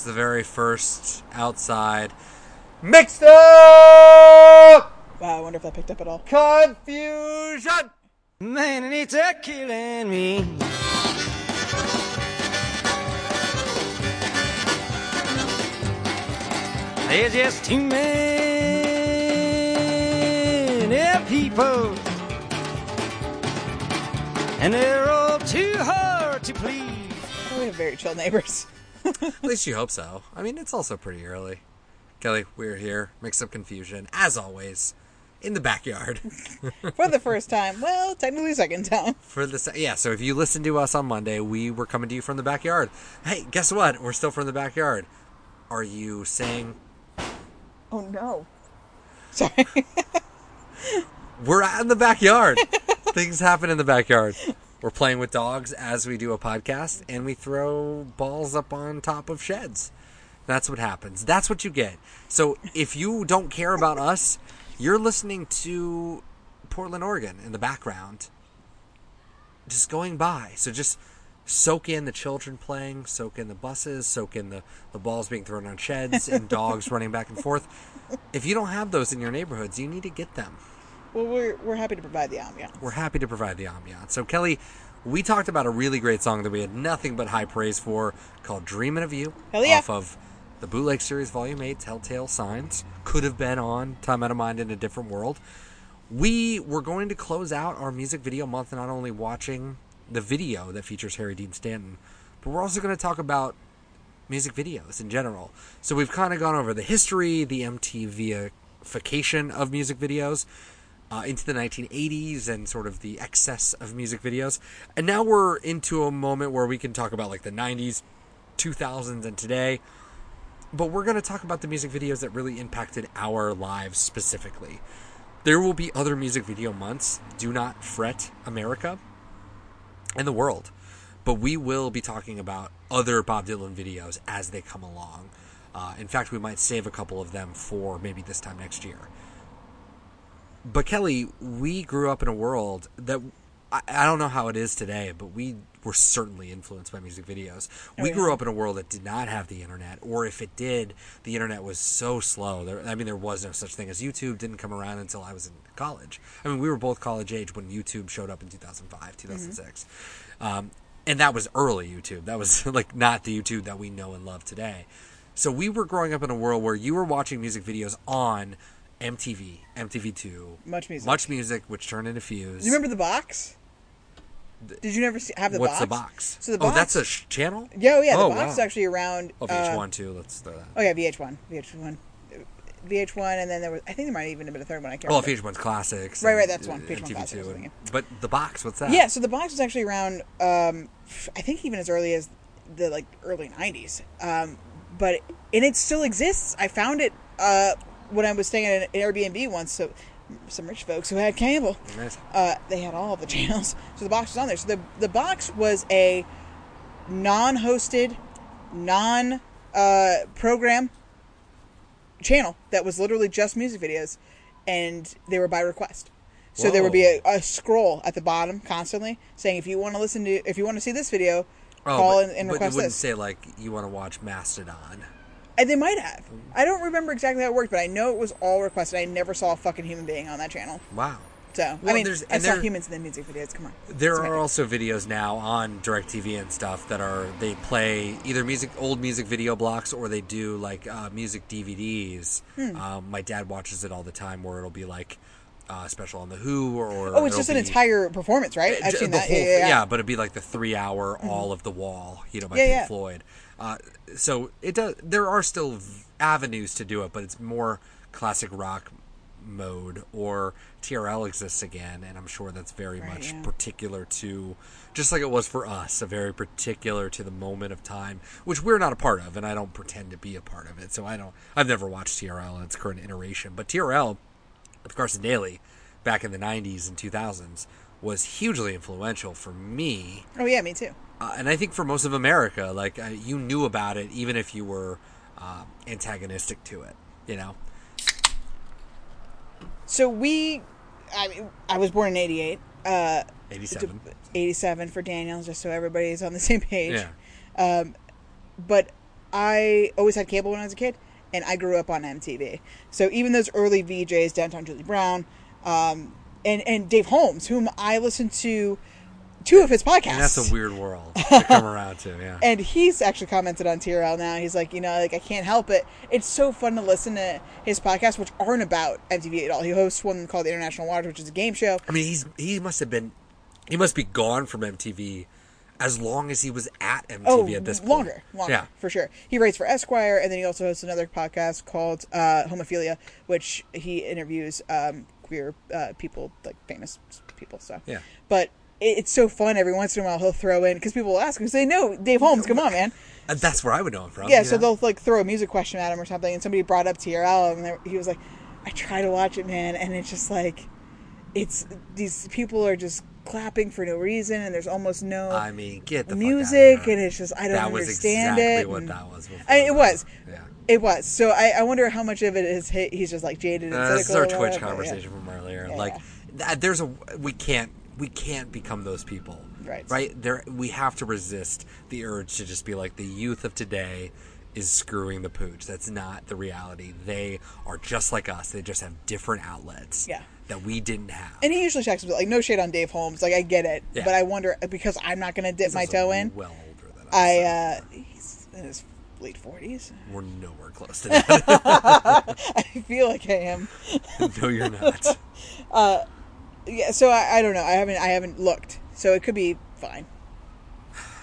It's the very first outside mixed up Wow, I wonder if that picked up at all. confusion. Man, and it's a killing me. There's just too many people, and they're all too hard to please. Oh, we have very chill neighbors. At least you hope so. I mean, it's also pretty early. Kelly, we're here. Mix up confusion, as always, in the backyard. For the first time. Well, technically second time. For the se- yeah, so if you listen to us on Monday, we were coming to you from the backyard. Hey, guess what? We're still from the backyard. Are you saying Oh no. Sorry. we're out in the backyard? Things happen in the backyard. We're playing with dogs as we do a podcast, and we throw balls up on top of sheds. That's what happens. That's what you get. So if you don't care about us, you're listening to Portland, Oregon in the background, just going by. So just soak in the children playing, soak in the buses, soak in the, the balls being thrown on sheds and dogs running back and forth. If you don't have those in your neighborhoods, you need to get them. Well, we're we're happy to provide the ambiance. We're happy to provide the ambiance. So, Kelly, we talked about a really great song that we had nothing but high praise for called Dreamin' of You Hell yeah. off of the Bootleg Series Volume 8 Telltale Signs. Could have been on Time Out of Mind in a Different World. We were going to close out our music video month not only watching the video that features Harry Dean Stanton, but we're also going to talk about music videos in general. So we've kind of gone over the history, the MTVification of music videos uh, into the 1980s and sort of the excess of music videos. And now we're into a moment where we can talk about like the 90s, 2000s, and today. But we're going to talk about the music videos that really impacted our lives specifically. There will be other music video months. Do not fret, America and the world. But we will be talking about other Bob Dylan videos as they come along. Uh, in fact, we might save a couple of them for maybe this time next year. But Kelly, we grew up in a world that I, I don't know how it is today, but we were certainly influenced by music videos. Oh, we yeah. grew up in a world that did not have the internet, or if it did, the internet was so slow. There, I mean, there was no such thing as YouTube. Didn't come around until I was in college. I mean, we were both college age when YouTube showed up in 2005, 2006. Um, and that was early YouTube. That was like not the YouTube that we know and love today. So we were growing up in a world where you were watching music videos on MTV, MTV2, Much music. Much Music, which turned into Fuse. You remember the box? Did you never see, have the What's box? the box? So the Oh, that's a sh- channel. Yeah, oh, yeah. The Oh, box wow. is actually around. Oh, uh, VH1 too. Let's throw that. oh yeah, VH1, VH1, VH1, and then there was. I think there might have even have been a third one. I can't. Well, remember. VH1's classics. Right, right, that's one. uh, VH1 MTV2 Classics, I was thinking. But the box, what's that? Yeah, so the box was actually around. Um, I think even as early as the like early '90s. Um, but and it still exists. I found it uh, when I was staying at an Airbnb once. So some rich folks who had cable, Nice. uh, they had all the channels. So the box was on there. So the the box was a non-hosted, non uh, program channel that was literally just music videos, and they were by request. So there would be a, a scroll at the bottom constantly saying, if you want to listen to, if you want to see this video, Oh, call but, and, and but request it wouldn't this. say like you want to watch Mastodon. They might have. I don't remember exactly how it worked, but I know it was all requested. I never saw a fucking human being on that channel. Wow. So I mean, there's- I saw there- humans in the music videos. Come on. There are also videos now on DirecTV and stuff that are they play either music old music video blocks or they do like uh, music DVDs. Hmm. Um, my dad watches it all the time where it'll be like uh, special on the Who or Oh, it's just an be- entire performance, right? I've J- seen the that. whole yeah, yeah, Mm-hmm. yeah. but it'd be like the three hour all of the wall, you know, by Yeah, Pink yeah. Floyd. Uh, so it does. There are still avenues to do it, but it's more classic rock mode or TRL exists again, and I'm sure that's very Right, much yeah. particular to, just like it was for us, a very particular to the moment of time, which we're not a part of, and I don't pretend to be a part of it. So I don't. I've never watched TRL in its current iteration, but TRL with Carson Daly back in the 90s and 2000s was hugely influential for me Oh yeah, me too. Uh, and I think for most of America like uh, you knew about it even if you were uh, antagonistic to it you know So we, I mean, I was born in '88. Uh, 87 '87 for Daniel, just so everybody's on the same page. yeah Um, but I always had cable when I was a kid, and I grew up on MTV. So even those early VJs, Downtown Julie Brown, um, and and Dave Holmes, whom I listened to two of his podcasts. And that's a weird world to come around to. Yeah. and he's actually commented on TRL now. He's like, you know, like I can't help it. It's so fun to listen to his podcasts, which aren't about MTV at all. He hosts one called the International Watch, which is a game show. I mean, he's he must have been he must be gone from MTV as long as he was at MTV Oh, at this point. longer, longer, Yeah. for sure. He writes for Esquire, and then he also hosts another podcast called uh, Homophilia, which he interviews um, queer uh, people, like famous people. So, Yeah. But it's so fun. Every once in a while, he'll throw in because people will ask him, say, "No, Dave Holmes, come on, man." And that's where I would know him from. Yeah, you so they'll like throw a music question at him or something, and somebody brought up TRL, and they- he was like, "I try to watch it, man," and it's just like, it's these people are just clapping for no reason, and there's almost no I mean, get the music, fuck out of here. and it's just I don't understand it. that was exactly it. what that was. before I, it was. Yeah. It was. So I, I wonder how much of it is he, he's just like jaded and Uh, this is our Twitch whatever, yeah. conversation from earlier. Yeah, like, yeah. th- there's a we can't we can't become those people. Right. Right. There we have to resist the urge to just be like the youth of today is screwing the pooch. That's not the reality. They are just like us. They just have different outlets. Yeah. That we didn't have. And he usually checks like no shade on Dave Holmes. Like I get it, Yeah. but I wonder because I'm not going to dip He's my toe in. Well older than us. I uh, he's in his late forties. we're nowhere close to that. I feel like I am. no, you're not. Yeah. So I, I don't know. I haven't I haven't looked. So it could be fine.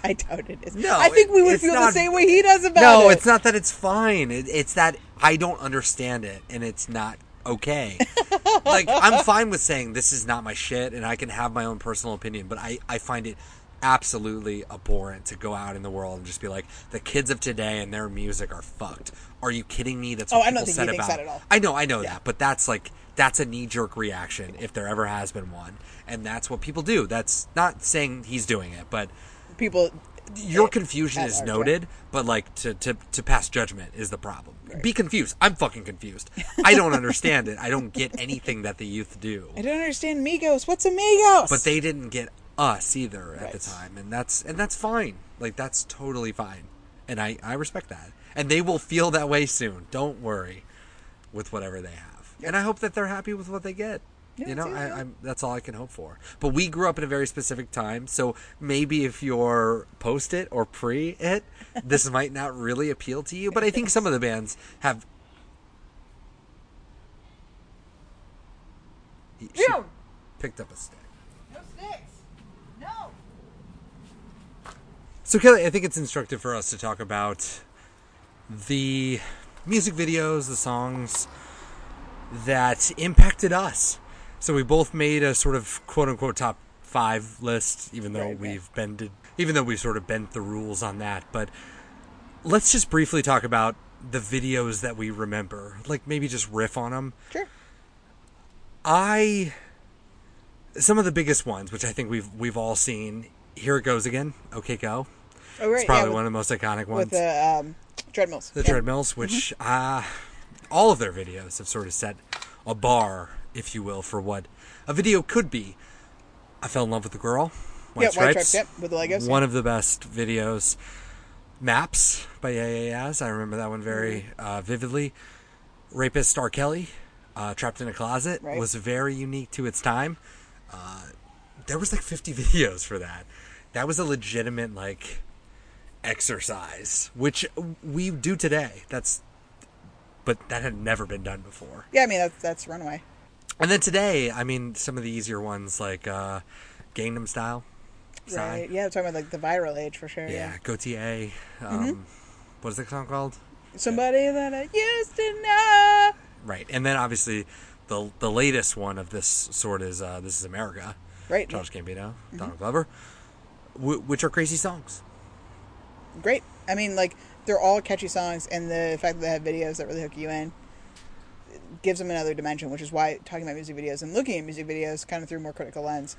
I doubt it is. No, I think we would feel the same way he does about No, it. No, it's not that it's fine. It, it's that I don't understand it, and it's not okay. like I'm fine with saying this is not my shit, and I can have my own personal opinion, but I I find it absolutely abhorrent to go out in the world and just be like the kids of today and their music are fucked. Are you kidding me? That's oh, what Oh, I don't people think said about. that at all. I know, I know Yeah. that, but that's like that's a knee jerk reaction if there ever has been one, and that's what people do. That's not saying he's doing it, but People. your eh, confusion is large, noted, but like to, to, to pass judgment is the problem. Be confused. I'm fucking confused. I don't understand it. I don't get anything that the youth do. I don't understand Migos. What's a Migos? But they didn't get us either at the time, and that's and that's fine. Like that's totally fine, and I I respect that. And they will feel that way soon. Don't worry, with whatever they have. And I hope that they're happy with what they get. Yeah, you know, I, i'm that's all I can hope for. But we grew up in a very specific time, so maybe if you're post it or pre it, this might not really appeal to you. But I think some of the bands have. She June! picked up a stick. No sticks. No. So, Kelly, I think it's instructive for us to talk about the music videos, the songs that impacted us. So, we both made a sort of quote unquote top five list, even though Right, right. we've bended, even though we've sort of bent the rules on that. But let's just briefly talk about the videos that we remember. Like, maybe just riff on them. Sure. I some of the biggest ones, which I think we've we've all seen. Here it goes again. Okay, go. Oh, right. It's probably yeah, with, one of the most iconic ones. with the um, treadmills. the Yeah. treadmills, which uh, all of their videos have sort of set a bar, if you will, for what a video could be. I fell in love with the girl. White Yeah, White Stripes. Stripes, yep, with the Legos, One of the best videos. Maps by AAS. I remember that one very Mm-hmm. uh, vividly. Rapist R. Kelly, uh, Trapped in a Closet, Right. was very unique to its time. Uh, there was like 50 videos for that. That was a legitimate like exercise, which we do today. That's, but that had never been done before. Yeah, I mean that's that's Runaway. And then today, I mean, some of the easier ones like uh, Gangnam Style. Psy. Right. Yeah, I'm talking about like the viral age for sure. Yeah, Yeah. Gotye. Um, What is the song called? Somebody that I used to know. Right, and then obviously the the latest one of this sort is uh, "This Is America." Right. Charles Gambino, Donald Glover, w- which are crazy songs. Great. I mean, like they're all catchy songs, and the fact that they have videos that really hook you in gives them another dimension. Which is why talking about music videos and looking at music videos kind of through a more critical lens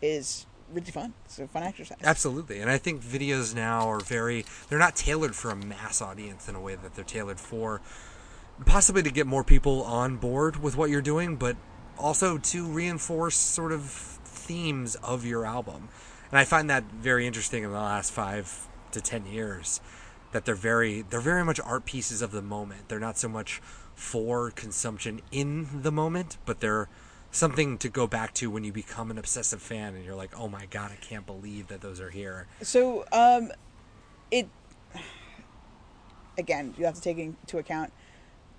is really fun. It's a fun exercise. Absolutely, and I think videos now are very they're not tailored for a mass audience in a way that they're tailored for possibly to get more people on board with what you're doing, but also to reinforce sort of themes of your album. And I find that very interesting in the last five to ten years. that they're very they're very much art pieces of the moment. They're not so much for consumption in the moment, but they're something to go back to when you become an obsessive fan and you're like, "Oh my god, I can't believe that those are here." So, um, it again, you have to take into account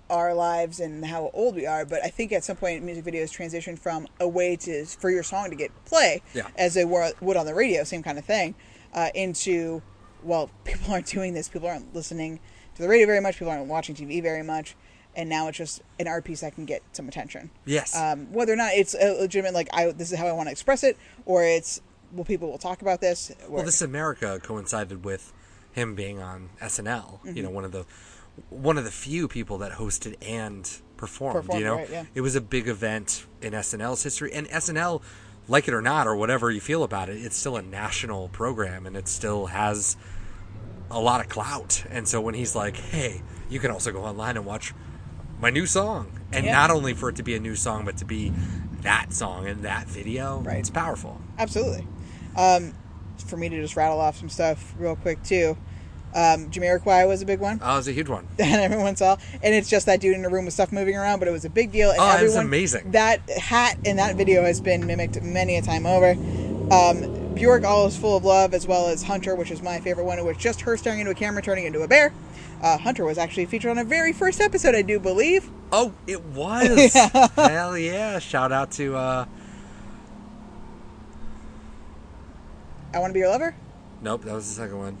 our lives and how old we are. But I think at some point, music videos transitioned from a way to for your song to get play, Yeah. as they were would on the radio, same kind of thing, uh, into well, people aren't doing this. People aren't listening to the radio very much. People aren't watching TV very much. And now it's just an art piece that can get some attention. Yes. Um, whether or not it's a legitimate, like I, this is how I want to express it, or it's well, people will talk about this. Or, Well, This America coincided with him being on SNL. Mm-hmm. You know, one of the one of the few people that hosted and performed. Performed, you know, right, yeah. it was a big event in SNL's history, and SNL, like it or not, or whatever you feel about it, it's still a national program, and it still has a lot of clout. And so when he's like, "Hey, you can also go online and watch my new song," and Yeah. not only for it to be a new song, but to be that song and that video, Right. it's powerful. Absolutely. Um, for me to just rattle off some stuff real quick too. Um, Jamiroquai was a big one Oh, it was a huge one. that everyone saw, and it's just that dude in a room with stuff moving around, but it was a big deal. And Oh, it was everyone, amazing. That hat in that video has been mimicked many a time over. Um, Bjork, All Is Full of Love, as well as Hunter, which is my favorite one. It was just her staring into a camera, turning into a bear. Uh, Hunter was actually featured on a very first episode, I do believe. Oh, it was. Hell yeah. Shout out to uh I Want to Be Your Lover. Nope, that was the second one.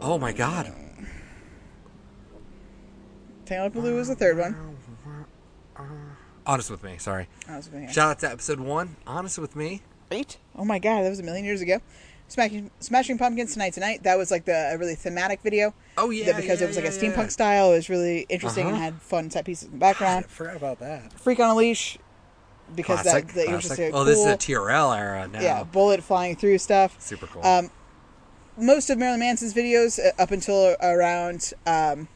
Oh my god. Tangled Blue was the third one. Honest with me, sorry. I was gonna- Shout out to episode one, Honest with me. Eight? Oh my god, that was a million years ago. Smashing, Smashing Pumpkins Tonight Tonight. That was like the a really thematic video. Oh, yeah, That because yeah, it was like a steampunk yeah. style. It was really interesting and Uh-huh. had fun set pieces in the I background. forgot about that. Freak on a Leash, because Classic. that, that was just classic. a oh, this is cool- a TRL era now. yeah bullet flying through stuff. Super cool. Um, most of Marilyn Manson's videos uh, up until around um,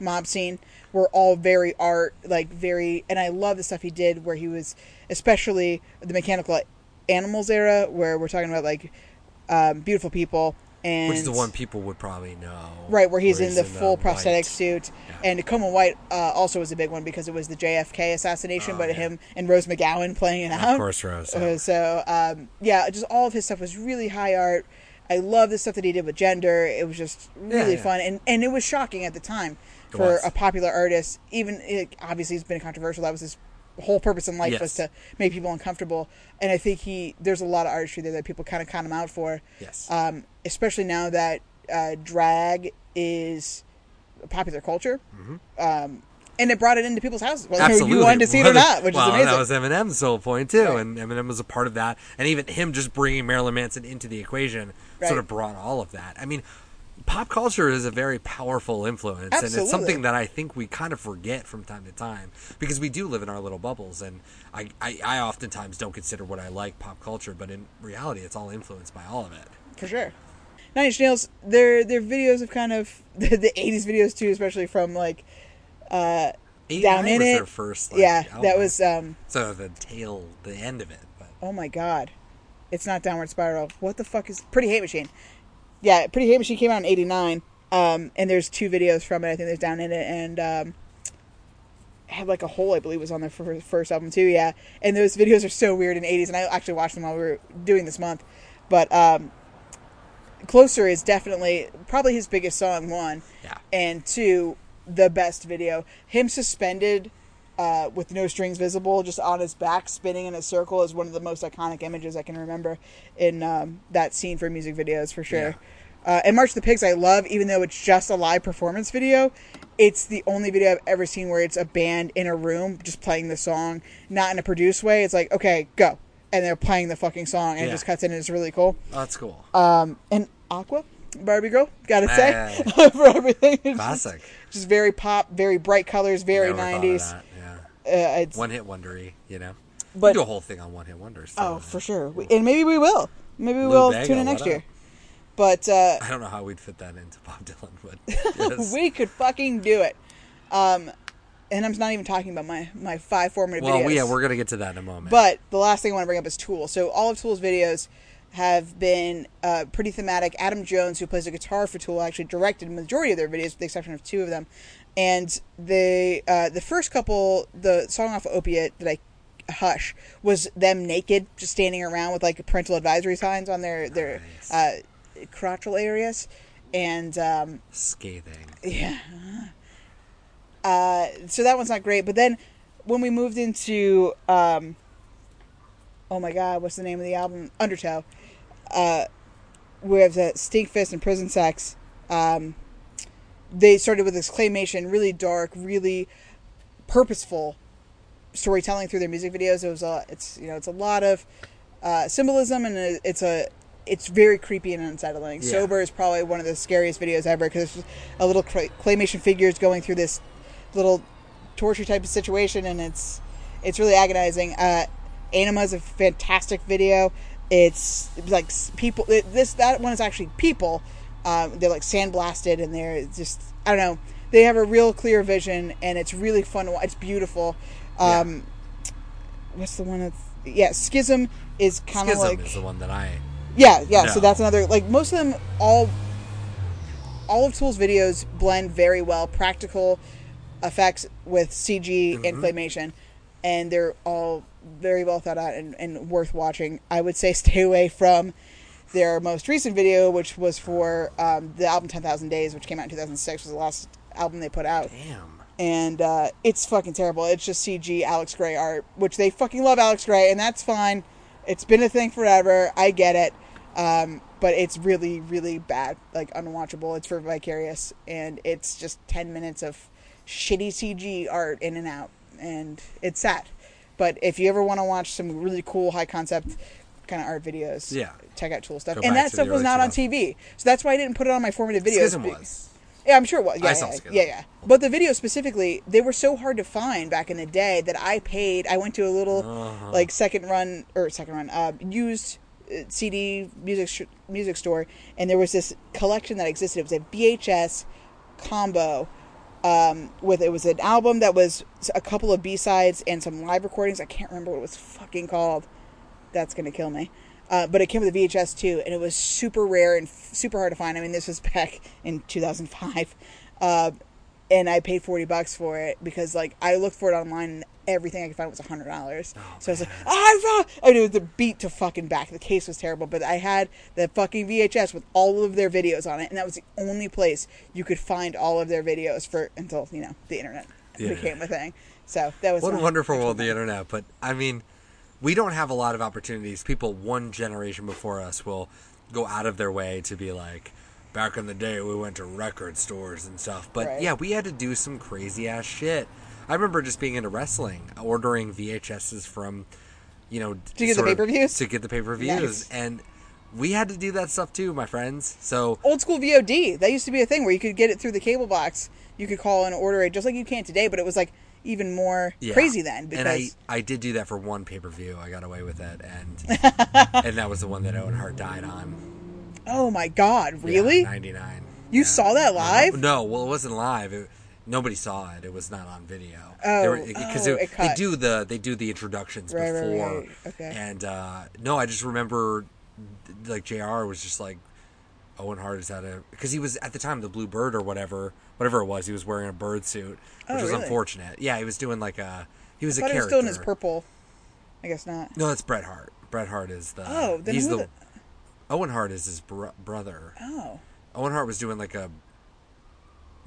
Mob Scene were all very art, like very, and I love the stuff he did where he was, especially the Mechanical Animals era, where we're talking about like um, beautiful people and Which is the one people would probably know. Right, where he's in the full white. prosthetic suit. Yeah. And Coma White uh, also was a big one because it was the JFK assassination, Oh, but yeah. him and Rose McGowan playing it out. Of course, Rose. yeah. So, um, yeah, just all of his stuff was really high art. I love the stuff that he did with gender. It was just really yeah. fun. And, and it was shocking at the time It for was. a popular artist. Even, it, obviously, he's been controversial. That was his whole purpose in life Yes. was to make people uncomfortable. And I think he, there's a lot of artistry there that people kind of count him out for Yes. um, especially now that uh, drag is a popular culture. Um, and it brought it into people's houses, whether Absolutely. you wanted to see it or not, which well, is amazing. that was Eminem's whole point too, Right. and Eminem was a part of that, and even him just bringing Marilyn Manson into the equation Right. sort of brought all of that. I mean, pop culture is a very powerful influence, and it's something that I think we kind of forget from time to time because we do live in our little bubbles, and I, I, I oftentimes don't consider what I like pop culture, but in reality, it's all influenced by all of it. for sure. Nine Inch Nails, their their videos of kind of the, the '80s videos too, especially from like uh, Down in was It. their first, like, yeah, that was um, so the tail, the end of it. But oh my god, it's not Downward Spiral. What the fuck is Pretty Hate Machine? Yeah, Pretty Hate Machine came out in '89, um, and there's two videos from it. I think there's Down in It and um, had like a hole I believe was on their fir- first album too. Yeah, and those videos are so weird in the '80s, and I actually watched them while we were doing this month. But um, Closer is definitely probably his biggest song. One, Yeah. and two, the best video. Him suspended. Uh, with no strings visible, just on his back, spinning in a circle, is one of the most iconic images I can remember in um, that scene for music videos for sure. Uh, and March the Pigs, I love, even though it's just a live performance video. It's the only video I've ever seen where it's a band in a room just playing the song, not in a produced way. It's like, okay, go. And they're playing the fucking song, and it just cuts in, and it's really cool. oh, that's cool. Um, and Aqua, Barbie Girl, gotta say, for everything. It's Classic. Just, just very pop, very bright colors, very Never thought of 90s. Uh, it's, One hit wondery, you know. But- we do a whole thing on one hit wonders. too. oh, for sure. We, and maybe we will. Maybe we will tune in next up? year. But uh, I don't know how we'd fit that into Bob Dylan, but yes. we could fucking do it. Um, and I'm not even talking about my, my five formative well, videos. Well, yeah, we're gonna get to that in a moment. But the last thing I want to bring up is Tool. So all of Tool's videos, have been uh, pretty thematic. Adam Jones, who plays the guitar for Tool, actually directed the majority of their videos, with the exception of two of them. And the uh, the first couple, the song off of Opiate that I Hush was them naked, just standing around with like parental advisory signs on their their Nice. uh, crotchal areas, and um, Scathing. yeah. Uh, so that one's not great. But then when we moved into, um, oh my God, what's the name of the album? Undertow. Uh, we have the Stinkfist and Prison Sex. Um, they started with this claymation, really dark, really purposeful storytelling through their music videos. It was a, it's you know, it's a lot of uh, symbolism, and it's a, it's very creepy and unsettling. Yeah. Sober is probably one of the scariest videos ever because it's a little cla- claymation figures going through this little torture type of situation, and it's it's really agonizing. Uh, Anima is a fantastic video. It's like people. It, this that one is actually people. Um, they're like sandblasted, and they're just I don't know. They have a real clear vision, and it's really fun. It's beautiful. Um, What's the one that's yeah? Schism is kind of Schism like is the one that I. yeah, yeah. So that's another like most of them all all of Tool's videos blend very well practical effects with CG and claymation, and they're all very well thought out and, and worth watching. I would say stay away from their most recent video, which was for um, the album Ten Thousand Days, which came out in two thousand six, was the last album they put out Damn. and uh, it's fucking terrible. It's just CG Alex Grey art, which they fucking love Alex Grey, and that's fine. It's been a thing forever. I get it, um, but it's really, really bad, like unwatchable. It's for Vicarious, and it's just ten minutes of shitty CG art in and out, and it's sad. But if you ever want to watch some really cool, high concept kind of art videos, Yeah. Check out Tool stuff. Go and back that to the stuff was early not on 2000s. TV, so that's why I didn't put it on my formative videos. Schism be- was. yeah, I'm sure it was. Yeah, I saw yeah, Schism. yeah, yeah. But the videos specifically, they were so hard to find back in the day that I paid. I went to a little Uh-huh. like second run or second run uh, used uh, CD music sh- music store, and there was this collection that existed. It was a VHS combo. Um, with it was an album that was a couple of B sides and some live recordings. I can't remember what it was fucking called. That's gonna kill me. Uh, but it came with a VHS too, and it was super rare and f- super hard to find. I mean, this was back in 2005, uh, and I paid 40 bucks for it because like I looked for it online and everything I could find was hundred dollars. so I was like, I found. I knew the beat to fucking back. The case was terrible, but I had the fucking VHS with all of their videos on it, and that was the only place you could find all of their videos for until you know the internet Yeah. became a thing. So that was What a wonderful world, the internet. But I mean, we don't have a lot of opportunities. People one generation before us will go out of their way to be like, back in the day, we went to record stores and stuff. But Right. yeah, we had to do some crazy ass shit. I remember just being into wrestling, ordering VHSs from, you know, to get the sort pay-per-views? To get the pay per views, Nice. and we had to do that stuff too, my friends. So old school VOD. That used to be a thing where you could get it through the cable box. You could call and order it just like you can today, but it was like even more Yeah. crazy then because and I, I did do that for one pay per view. I got away with it, and and that was the one that Owen Hart died on. oh my god, really? Ninety nine. You saw that live? No, well, it wasn't live. It, nobody saw it. It was not on video. Oh, because oh, they, do the they do the introductions Right, right, before. right. Okay. And uh, no, I just remember like Jr. was just like Owen Hart is at a because he was at the time the Blue Bird or whatever whatever it was. He was wearing a bird suit, which Oh, was really? unfortunate. Yeah, he was doing like a he was I a thought he was still in his purple. I guess not. No, that's Bret Hart. Bret Hart is the Oh, then he's who the the- Owen Hart is his bro- brother. Oh, Owen Hart was doing like a.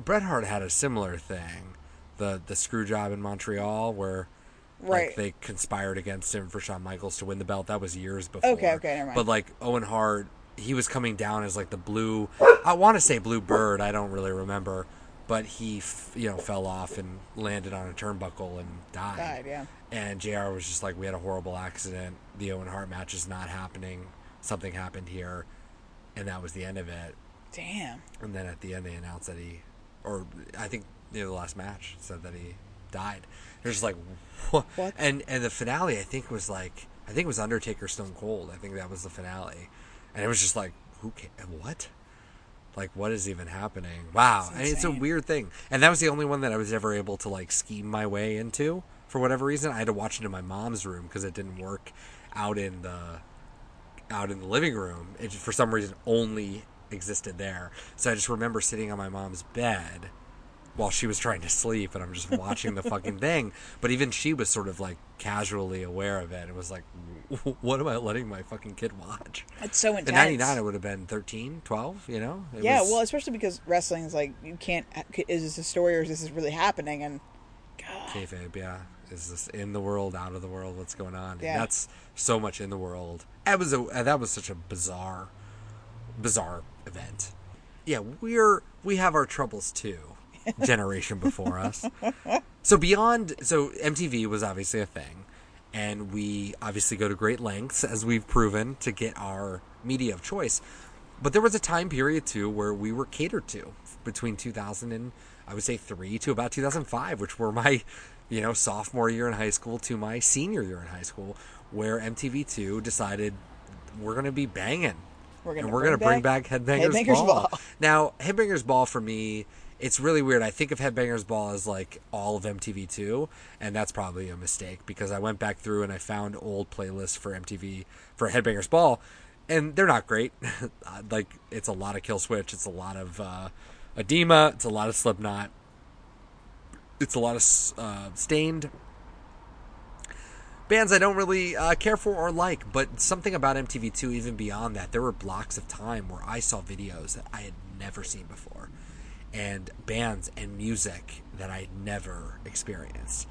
Bret Hart had a similar thing, the the screw job in Montreal where, Right. like they conspired against him for Shawn Michaels to win the belt. That was years before. Okay, okay, never mind. But like Owen Hart, he was coming down as like the blue. I want to say blue bird. I don't really remember, but he f- you know fell off and landed on a turnbuckle and died. Died, yeah. And Jr. was just like, we had a horrible accident. The Owen Hart match is not happening. Something happened here, and that was the end of it. damn. And then at the end, they announced that he, or I think near the last match, said that he died. They're just like, what? What? And and the finale, I think was like, I think it was Undertaker Stone Cold. I think that was the finale, and it was just like, who? Ca- what? Like, what is even happening? Wow, and it's a weird thing. And that was the only one that I was ever able to like scheme my way into for whatever reason. I had to watch it in my mom's room because it didn't work out in the out in the living room. It just, for some reason only existed there. So I just remember sitting on my mom's bed while she was trying to sleep and I'm just watching the fucking thing. But even she was sort of like casually aware of it. It was like, what am I letting my fucking kid watch? It's so intense. In 99, it would have been 13, 12, you know? It yeah, was- well, especially because wrestling is like you can't. Is this a story or is this really happening? And God. kayfabe, yeah. Is this in the world, out of the world? What's going on? And Yeah. that's so much in the world. That was a uh, that was such a bizarre, bizarre event. Yeah, we're we have our troubles too. Generation before us. So beyond, so MTV was obviously a thing, and we obviously go to great lengths as we've proven to get our media of choice. But there was a time period too where we were catered to between 2000 and I would say three to about 2005, which were my, you know, sophomore year in high school to my senior year in high school, where MTV2 decided we're going to be banging. We're gonna and we're bring going to bring back back Headbangers, Headbangers Ball. Ball. Now, Headbangers Ball for me, it's really weird. I think of Headbangers Ball as like all of MTV2, and that's probably a mistake because I went back through and I found old playlists for MTV for Headbangers Ball, and they're not great. like it's a lot of Killswitch, it's a lot of uh, Edema, it's a lot of Slipknot, it's a lot of uh, Staind. Bands I don't really uh, care for or like, but something about MTV2, even beyond that, there were blocks of time where I saw videos that I had never seen before, and bands and music that I had never experienced.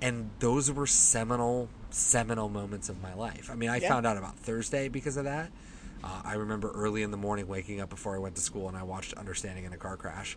And those were seminal, seminal moments of my life. I mean, I Yeah. found out about Thursday because of that. Uh, I remember early in the morning waking up before I went to school and I watched Understanding in a Car Crash.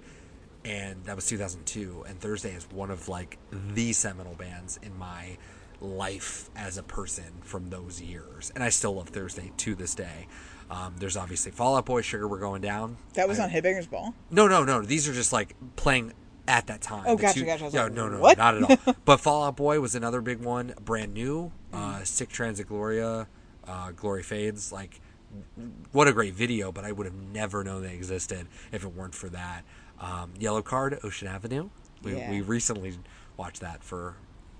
And that was 2002. And Thursday is one of like the seminal bands in my life as a person from those years. And I still love Thursday to this day. Um, there's obviously Fall Out Boy, Sugar We're Going Down. that was I- on Headbangers Ball. no, no, no. These are just like playing at that time. Oh, The gotcha, gotcha. I no, like, no, no, what? not at all. but Fall Out Boy was another big one. Brand new. Mm-hmm. Uh, Sick Transit Gloria. Uh, Glory Fades. Like, what a great video, but I would have never known they existed if it weren't for that. Um, Yellowcard, Ocean Avenue. We, Yeah. we recently watched that for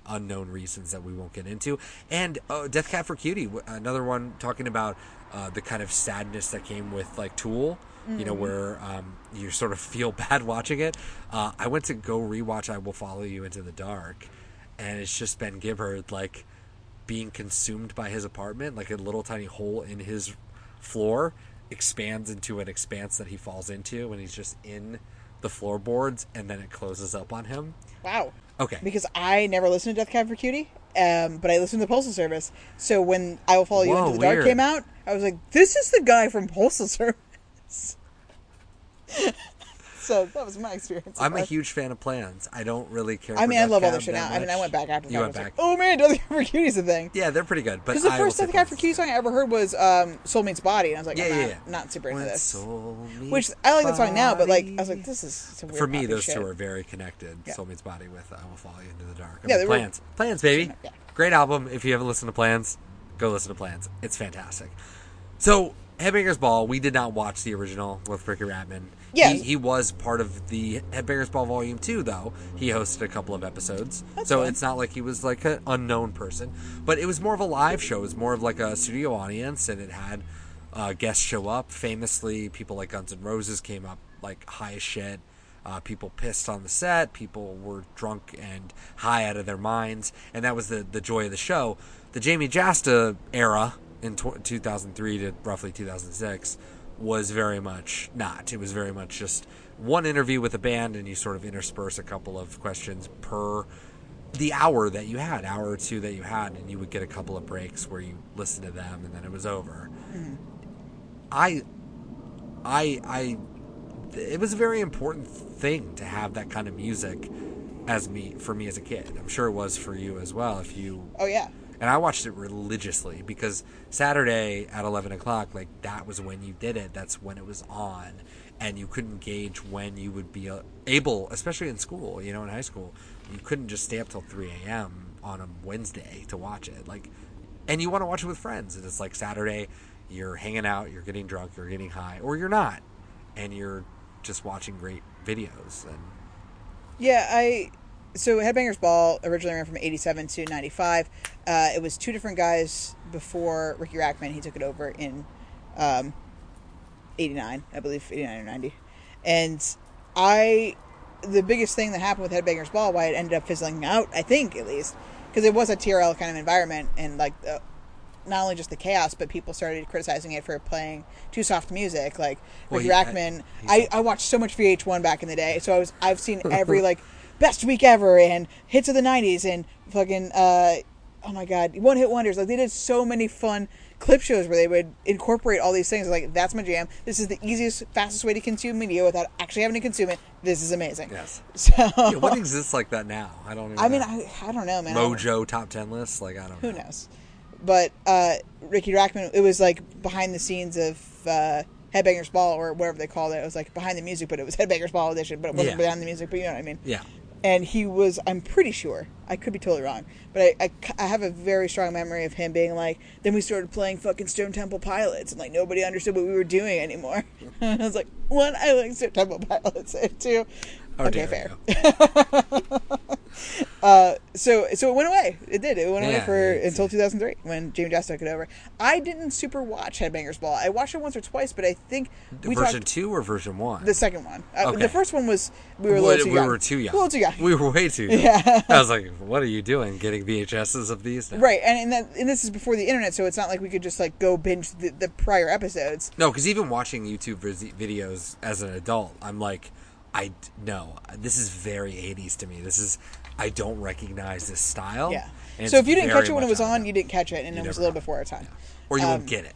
unknown reasons that we won't get into. And uh, Death Cab for Cutie, another one talking about uh, the kind of sadness that came with like Tool. You know where um, you sort of feel bad watching it. Uh, I went to go rewatch "I Will Follow You into the Dark," and it's just Ben Gibbard like being consumed by his apartment, like a little tiny hole in his floor expands into an expanse that he falls into, and he's just in the floorboards, and then it closes up on him. Wow. Okay. Because I never listened to Death Cab for Cutie, um, but I listened to Postal Service. So when I Will Follow You Whoa, Into the Dark weird. came out, I was like, this is the guy from Postal Service. So that was my experience. I'm a huge fan of plans. I don't really care. I mean, I Death love all Cab shit that now. I mean, I went back after the You fact. went I was back. like, oh man, Death Cab for Cutie's a thing. Yeah, they're pretty good. But Because the I will first say Death Cab for Plans. Cutie song I ever heard was um, Soul Meets Body, and I was like, Yeah, I'm yeah, not, yeah. not super into When this. soul Which meets I like that song now, but like I was body. like, this is some weird For me, poppy those shit. two are very connected. Yeah. Soul Body with I Will Follow You Into the Dark. I Yeah, mean, they were- plans, plans, baby. Yeah. Great album. If you haven't listened to Plans, go listen to Plans. It's fantastic. So, Headbangers Ball. We did not watch the original with Riki Rachtman. Yeah. he, he was part of the Headbangers Ball Volume Two, though. He hosted a couple of episodes, That's so fun. it's not like he was like an unknown person. But it was more of a live show. It was more of like a studio audience, and it had uh, guests show up. Famously, people like Guns N' Roses came up like high as shit. Uh, people pissed on the set. People were drunk and high out of their minds, and that was the the joy of the show. The Jamey Jasta era in tw 2003 to roughly 2006 was very much not. It was very much just one interview with a band, and you sort of intersperse a couple of questions per the hour that you had, hour or two that you had, and you would get a couple of breaks where you listened to them, and then it was over. Mm-hmm. I, I, I, it was a very important thing to have that kind of music as me for me as a kid. I'm sure it was for you as well. If you Oh yeah, and I watched it religiously because Saturday at 11 o'clock, like that was when you did it. That's when it was on, and you couldn't gauge when you would be uh, able, especially in school. You know, in high school, you couldn't just stay up till 3 a.m. on a Wednesday to watch it. Like, and you want to watch it with friends, and it's like Saturday, you're hanging out, you're getting drunk, you're getting high, or you're not, and you're just watching great videos. And yeah. I so Headbangers Ball originally ran from 87 to 95. Uh, it was two different guys before Riki Rachtman. He took it over in um, 89, I believe, 89 or 90. And I, the biggest thing that happened with Headbangers Ball, why it ended up fizzling out, I think at least, because it was a TRL kind of environment and like uh, not only just the chaos, but people started criticizing it for playing too soft music. Like Well, Ricky he- I- Rackman, I, a- I watched so much VH1 back in the day, so I was I've seen every like best week ever and hits of the '90s and fucking uh, oh my god, one hit wonders. Like they did so many fun clip shows where they would incorporate all these things. Like that's my jam. This is the easiest, fastest way to consume media without actually having to consume it. This is amazing. Yes. So Yeah, what exists like that now? I don't. Even I mean, know. I, I don't know, man. Mojo top ten list. Like I don't. Know. Who know. knows? But uh, Riki Rachtman, it was like behind the scenes of uh, Headbangers Ball or whatever they called it. It was like behind the music, but it was Headbangers Ball edition, but it wasn't Yeah. behind the music. But you know what I mean? Yeah. And he was, I'm pretty sure, I could be totally wrong, but I, I, I have a very strong memory of him being like, then we started playing fucking Stone Temple Pilots, and like nobody understood what we were doing anymore. and I was like, what? I like Stone Temple Pilots too. How okay, dare fair. Uh, so so it went away. It did. It went away for until 2003 when Jamey Jasta took it over. I didn't super watch Headbangers Ball. I watched it once or twice, but I think we version talked two or version one? the second one. Uh, Okay. The first one was we were a we, little too we young. were too young. A little too young. We were way too young. Yeah. I was like, "What are you doing? Getting VHSs of these?" Now? Right, and and, that, and this is before the internet, so it's not like we could just like go binge the, the prior episodes. No, because even watching YouTube videos as an adult, I'm like, I no, this is very 80s to me. This is I don't recognize this style. Yeah. and So if you didn't catch it when it was on, you didn't catch it, and You it was a little before our time. or you um, won't get it.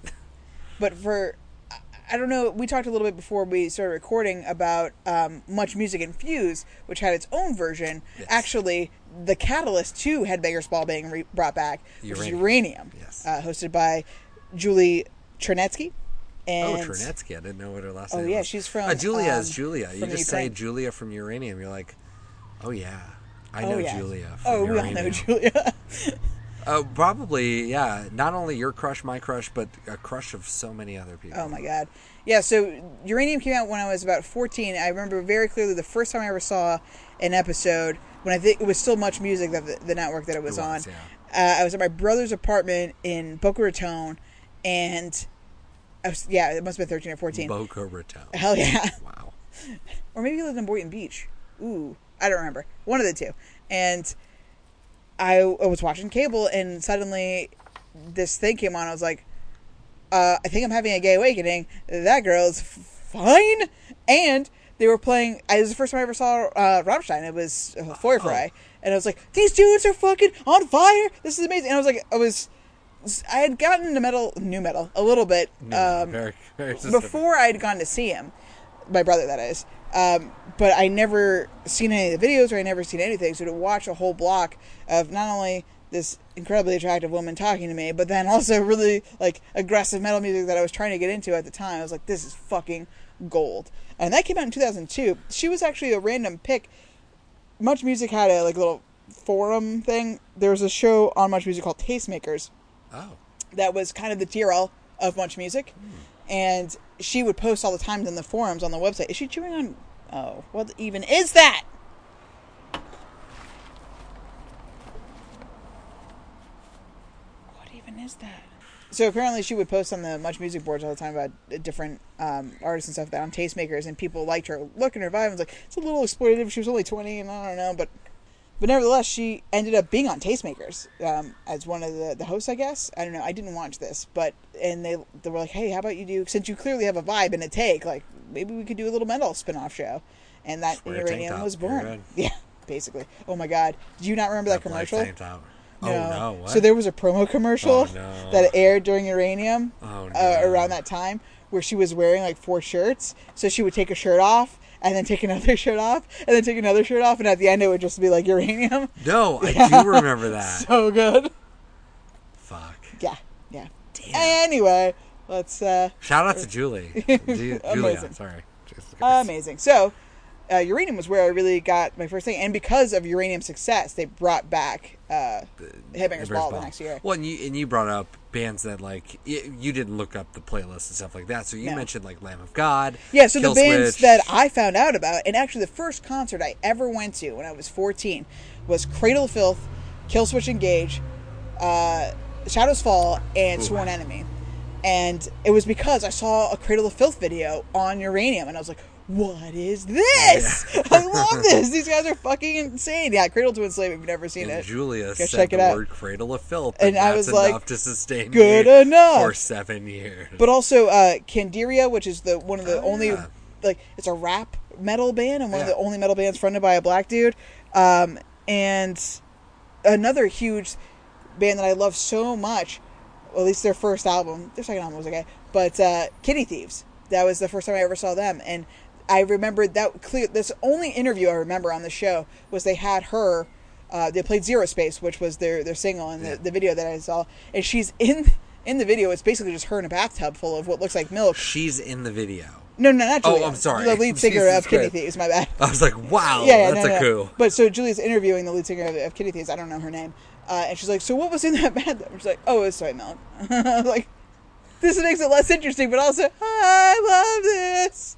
But for I- don't know, we talked a little bit before we started recording about um, Much Music Infused, which had its own version. Yes. Actually, the catalyst to Headbangers Ball being re- brought back, which is Uranium. Uranium, Yes. uh, hosted by Julie Chernetsky. Oh, And Trinetsky. I didn't know what her last name. Oh, name yeah, was. she's from, Uh, Julia is um, Julia. You just say Julia from Uranium. You're like, oh yeah, I Oh, know yeah. Julia. Oh, we all know Julia. Uh, probably, yeah. Not only your crush, my crush, but a crush of so many other people. Oh my god. Yeah, so Uranium came out when I was about 14. I remember very clearly the first time I ever saw an episode when I think it was still Much Music that the, the network that it was, It was, on. Uh, I was at my brother's apartment in Boca Raton and I was, yeah, it must have been 13 or 14. Boca Raton. Hell yeah. Wow. or maybe he lived in Boynton Beach. Ooh, I don't remember. One of the two. And I, I was watching cable, and suddenly this thing came on. I was like, uh, I think I'm having a gay awakening. That girl is fine. And they were playing. It was the first time I ever saw uh, Rammstein. It was uh, Feuerfrei. And I was like, these dudes are fucking on fire. This is amazing. And I was like, I was. I had gotten into metal, nu metal, a little bit. Yeah, um, very, very before I had gone to see him, my brother that is. Um, but I never seen any of the videos or I never seen anything. So to watch a whole block of not only this incredibly attractive woman talking to me, but then also really like aggressive metal music that I was trying to get into at the time, I was like, this is fucking gold. And that came out in 2002. She was actually a random pick. Much Music had a like little forum thing. There was a show on Much Music called Tastemakers Oh. that was kind of the TRL of Much Music, and she would post all the times in the forums on the website. Is she chewing on? Oh, what even is that? What even is that? So apparently, she would post on the Much Music boards all the time about different um, artists and stuff that on Tastemakers, and people liked her look and her vibe. And was like, it's a little exploitative. She was only twenty, and I don't know, but but nevertheless, she ended up being on Tastemakers um, as one of the, the hosts, I guess. I don't know. I didn't watch this, but and they they were like, "Hey, how about you do since you clearly have a vibe and a take, like maybe we could do a little metal spin-off show." And that Just wear a tank Uranium was born. Yeah, basically. Oh my God, do you not remember that, black commercial? top. Oh no! What? So there was a promo commercial Oh, no. that aired during Uranium Oh, uh, around that time where she was wearing like four shirts. So she would take a shirt off and then take another shirt off and then take another shirt off. And at the end, it would just be like Uranium. No, I do remember that. So good. Fuck. Yeah. Yeah. Damn. Anyway, let's. uh Shout out to Julie. Ju- Julia. Sorry. Amazing. So, uh, Uranium was where I really got my first thing, and because of Uranium's success, they brought back uh, Headbangers Ball the next year. Well, and you and you brought up bands that like y- you didn't look up the playlist and stuff like that. So you No. mentioned like Lamb of God. Yeah, so Kill the bands Switch. that I found out about, and actually the first concert I ever went to when I was 14 was Cradle of Filth, Killswitch Engage, uh, Shadows Fall, and Ooh. Sworn Enemy. And it was because I saw a Cradle of Filth video on Uranium, and I was like, what is this? I love this. These guys are fucking insane. Yeah, Cradle to Enslave, if you've never seen And it. Julia said check the it out. word "cradle of filth," And and, I was like, enough to sustain "Good me enough." for seven years. but also uh, Candiria, which is the one of the Oh, only yeah. like it's a rap metal band and one of the only metal bands fronted by a black dude. Um, and another huge band that I love so much, well, at least their first album, their second album was okay, but uh, Kitty Thieves. That was the first time I ever saw them, and I remember that clear. This only interview I remember on the show was they had her. Uh, they played Zero Space, which was their their single, and Yeah. the, the video that I saw, and she's in in the video. It's basically just her in a bathtub full of what looks like milk. She's in the video. No, no, not Oh, I'm sorry. The lead singer Jesus of Kitty Christ. Thieves. My bad. I was like, "Wow, yeah, yeah, that's no, a no. But so Julia's interviewing the lead singer of, of Kitty Thieves. I don't know her name, uh, and she's like, "So what was in that bathtub?" She's like, "Oh, it was soy milk." Like, this makes it less interesting, but also I love this.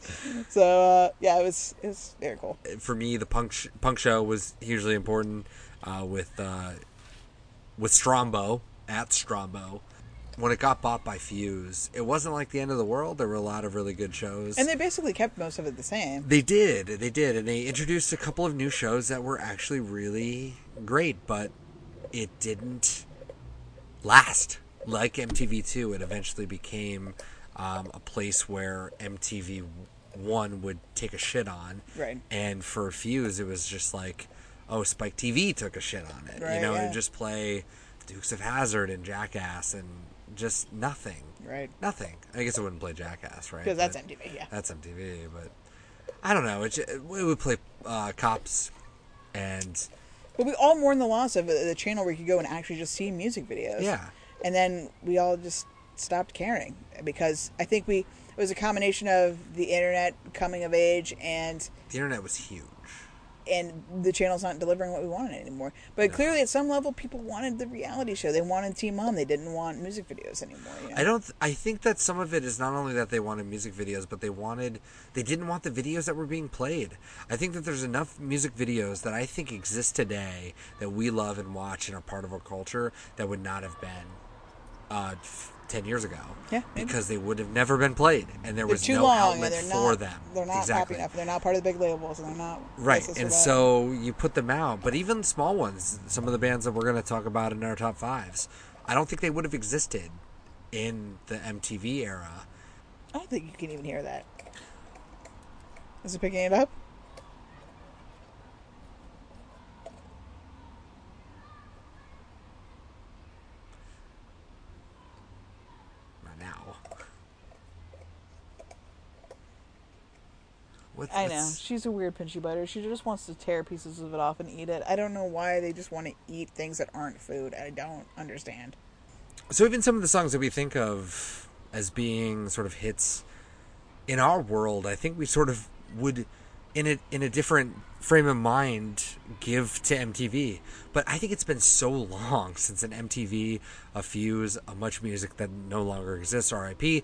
So uh, yeah, it was it was very cool. for me, the punk sh- punk show was hugely important uh, with uh, with Strombo at Strombo. When it got bought by Fuse, it wasn't like the end of the world. There were a lot of really good shows. And they basically kept most of it the same. They did, they did, and they introduced a couple of new shows that were actually really great, but it didn't last. Like MTV2, it eventually became um, a place where MTV One would take a shit on, Right. And for Fuse, it was just like, oh, Spike TV took a shit on it, Right, you know, yeah. and just play Dukes of Hazzard and Jackass and just nothing, Right. Nothing. I guess it wouldn't play Jackass, right? Because that's But- MTV, yeah. that's MTV, but I don't know. It, ju- we would play uh, cops, and But we all mourn the loss of the channel where you could go and actually just see music videos. Yeah. And then we all just stopped caring because I think we it was a combination of the internet coming of age and the internet was huge. and the channel's not delivering what we wanted anymore. But clearly, at some level, people wanted the reality show. They wanted Team Mom. They didn't want music videos anymore. You know? I don't. I think that some of it is not only that they wanted music videos, but they wanted. They didn't want the videos that were being played. I think that there's enough music videos that I think exist today that we love and watch and are part of our culture that would not have been uh, ten years ago. Yeah, because they would have never been played, and there They're was too no long, outlet they're for not. them. They're not exactly. happy enough. They're not part of the big labels, and they're not Right, and so you put them out, but even small ones, some of the bands that we're going to talk about in our top fives, I don't think they would have existed in the MTV era. I don't think you can even hear that. Is it picking it up? Not now. What, I know. She's a weird pinchy biter. She just wants to tear pieces of it off and eat it. I don't know why they just want to eat things that aren't food. I don't understand. So even some of the songs that we think of as being sort of hits in our world, I think we sort of would in a in a different frame of mind give to MTV. But I think it's been so long since an MTV, a Fuse, a Much Music that no longer exists, RIP,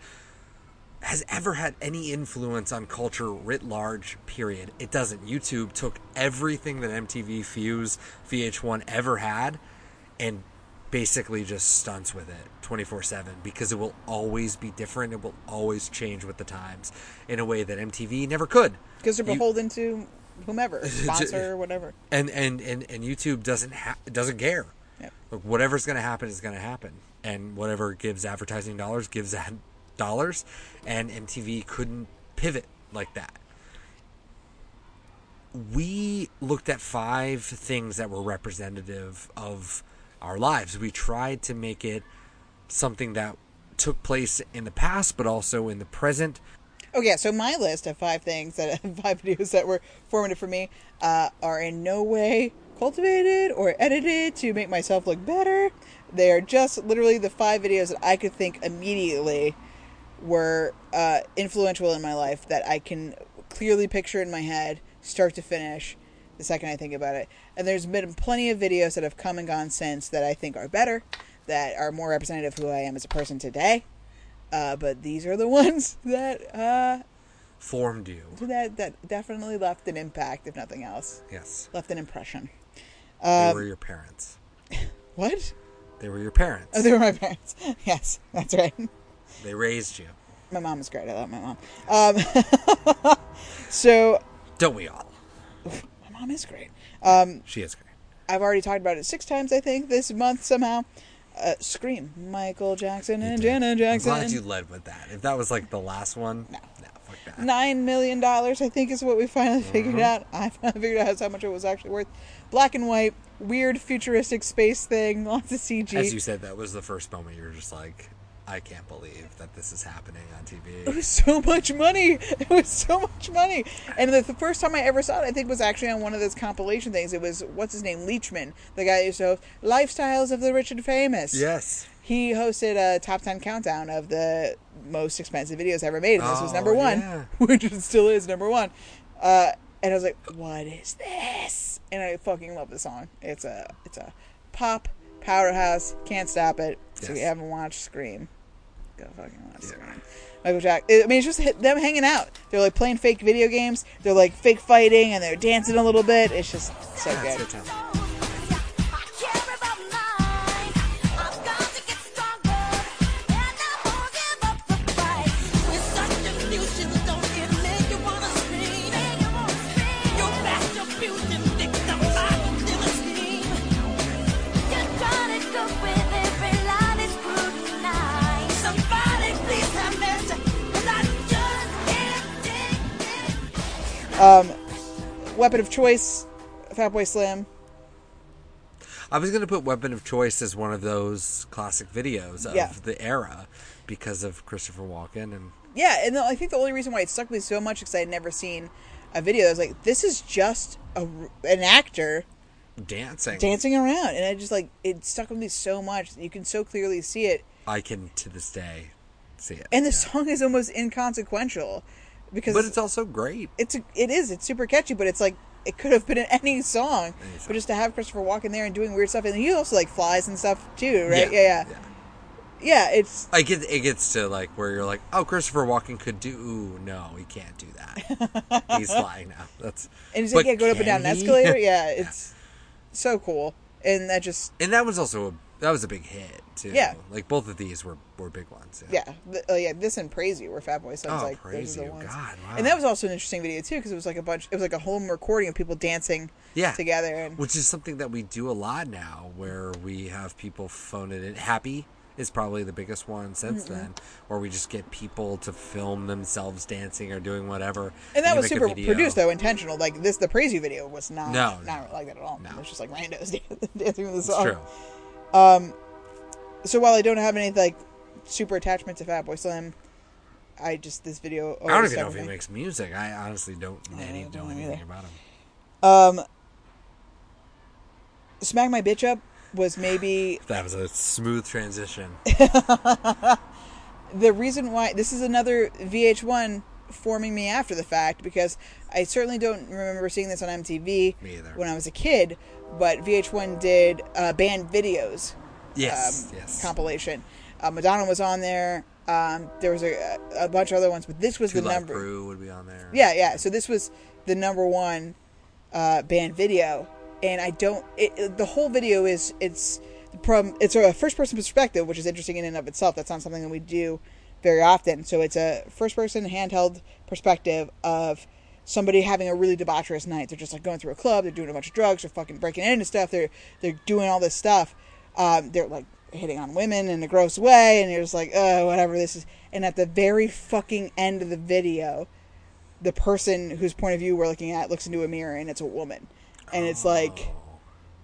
has ever had any influence on culture writ large, period. It doesn't. YouTube took everything that MTV, Fuse, VH1 ever had and basically just stunts with it 24 7 because it will always be different. It will always change with the times in a way that MTV never could. Because they're You- beholden to whomever, sponsor, or whatever. And, and, and, and YouTube doesn't ha- doesn't care. Yep. Look, whatever's going to happen is going to happen, and whatever gives advertising dollars gives ad dollars, and MTV couldn't pivot like that. We looked at five things that were representative of our lives. We tried to make it something that took place in the past, but also in the present. Okay, Oh, so my list of five things that five videos that were formative for me uh, are in no way cultivated or edited to make myself look better. They are just literally the five videos that I could think immediately were uh, influential in my life that I can clearly picture in my head, start to finish, the second I think about it. And there's been plenty of videos that have come and gone since that I think are better, that are more representative of who I am as a person today. Uh, but these are the ones that uh, Formed you. that that definitely left an impact, if nothing else, Yes. left an impression. They Um, were your parents. What? They were your parents. Oh, they were my parents. Yes, that's right. They raised you. My mom is great. I love my mom. Um, so Don't we all? my mom is great. Um, She is great. I've already talked about it six times, I think, this month somehow. Uh, Scream, Michael Jackson and Janet I'm Jackson. glad you led with that. If that was like the last one, No. no, fuck that. Nine million dollars, I think, is what we finally figured out. I finally figured out how much it was actually worth. Black and white, weird futuristic space thing, lots of CG. As you said, that was the first moment you were just like, I can't believe that this is happening on TV. It was so much money. It was so much money. And the, the first time I ever saw it, I think, was actually on one of those compilation things. It was what's his name, Leachman, the guy who used to host Lifestyles of the Rich and Famous. Yes. He hosted a top ten countdown of the most expensive videos ever made, and this was Oh, number one, yeah. which it still is number one. Uh, and I was like, "What is this?" And I fucking love the song. It's a it's a pop powerhouse. Can't stop it. So if you haven't watched Scream, go fucking watch Yeah. Michael Jack. I mean, it's just them hanging out. They're like playing fake video games. They're like fake fighting, and they're dancing a little bit. It's just so Yeah, good. Um, weapon of choice, Fatboy Slim. I was going to put Weapon of Choice as one of those classic videos of Yeah. the era because of Christopher Walken and Yeah, and the, I think the only reason why it stuck with me so much is I had never seen a video. I was like, this is just a, an actor dancing. dancing around, and I just like it stuck with me so much. You can so clearly see it, I can to this day see it. and the Yeah. song is almost inconsequential because But it's also great. it's a, it is it's super catchy, but it's like it could have been in any song. Any song. But just to have Christopher Walken there and doing weird stuff, and he also like flies and stuff too, right? Yeah, yeah, yeah. Yeah, it's I get it gets to like where you're like, oh, Christopher Walken could do. Ooh, no, he can't do that. he's flying now. That's and he's like yeah, going up and down an escalator. Yeah, it's so cool, and that just and that was also a, that was a big hit too. Yeah. like both of these were were big ones. yeah, th- uh, yeah. This and Praise You were Fatboy Slim's Oh, like Praise those are the You. ones. God, wow. And that was also an interesting video too because it was like a bunch. It was like a home recording of people dancing yeah, together. And which is something that we do a lot now, where we have people phone it in. Happy is probably the biggest one since then, where we just get people to film themselves dancing or doing whatever. and that you was super produced though, intentional. Like this, the Praise You video was not No, not no. like that at all. No. It was just like randos dancing with the It's song. true. So while I don't have any like super attachment to Fatboy Slim, I just this video. I don't even know if he me. makes music. I honestly don't any, don't know anything either. about him. Um, Smack My Bitch Up was maybe That was a smooth transition. the reason why this is another VH1 forming me after the fact because I certainly don't remember seeing this on MTV Me either. when I was a kid, but VH1 did uh, banned videos Yes, um, yes. compilation. Uh, Madonna was on there. Um, there was a, a bunch of other ones, but this was Two the Live number. Crew would be on there. Yeah, yeah. So this was the number one uh, banned video, and I don't. It, it- the whole video is it's from it's a first person perspective, which is interesting in and of itself. That's not something that we do very often. So it's a first person handheld perspective of somebody having a really debaucherous night. They're just like going through a club. They're doing a bunch of drugs. They're fucking breaking into stuff. They're they're doing all this stuff. Um, they're like hitting on women in a gross way, and you're just like, oh, whatever this is. And at the very fucking end of the video, the person whose point of view we're looking at looks into a mirror and it's a woman. And it's like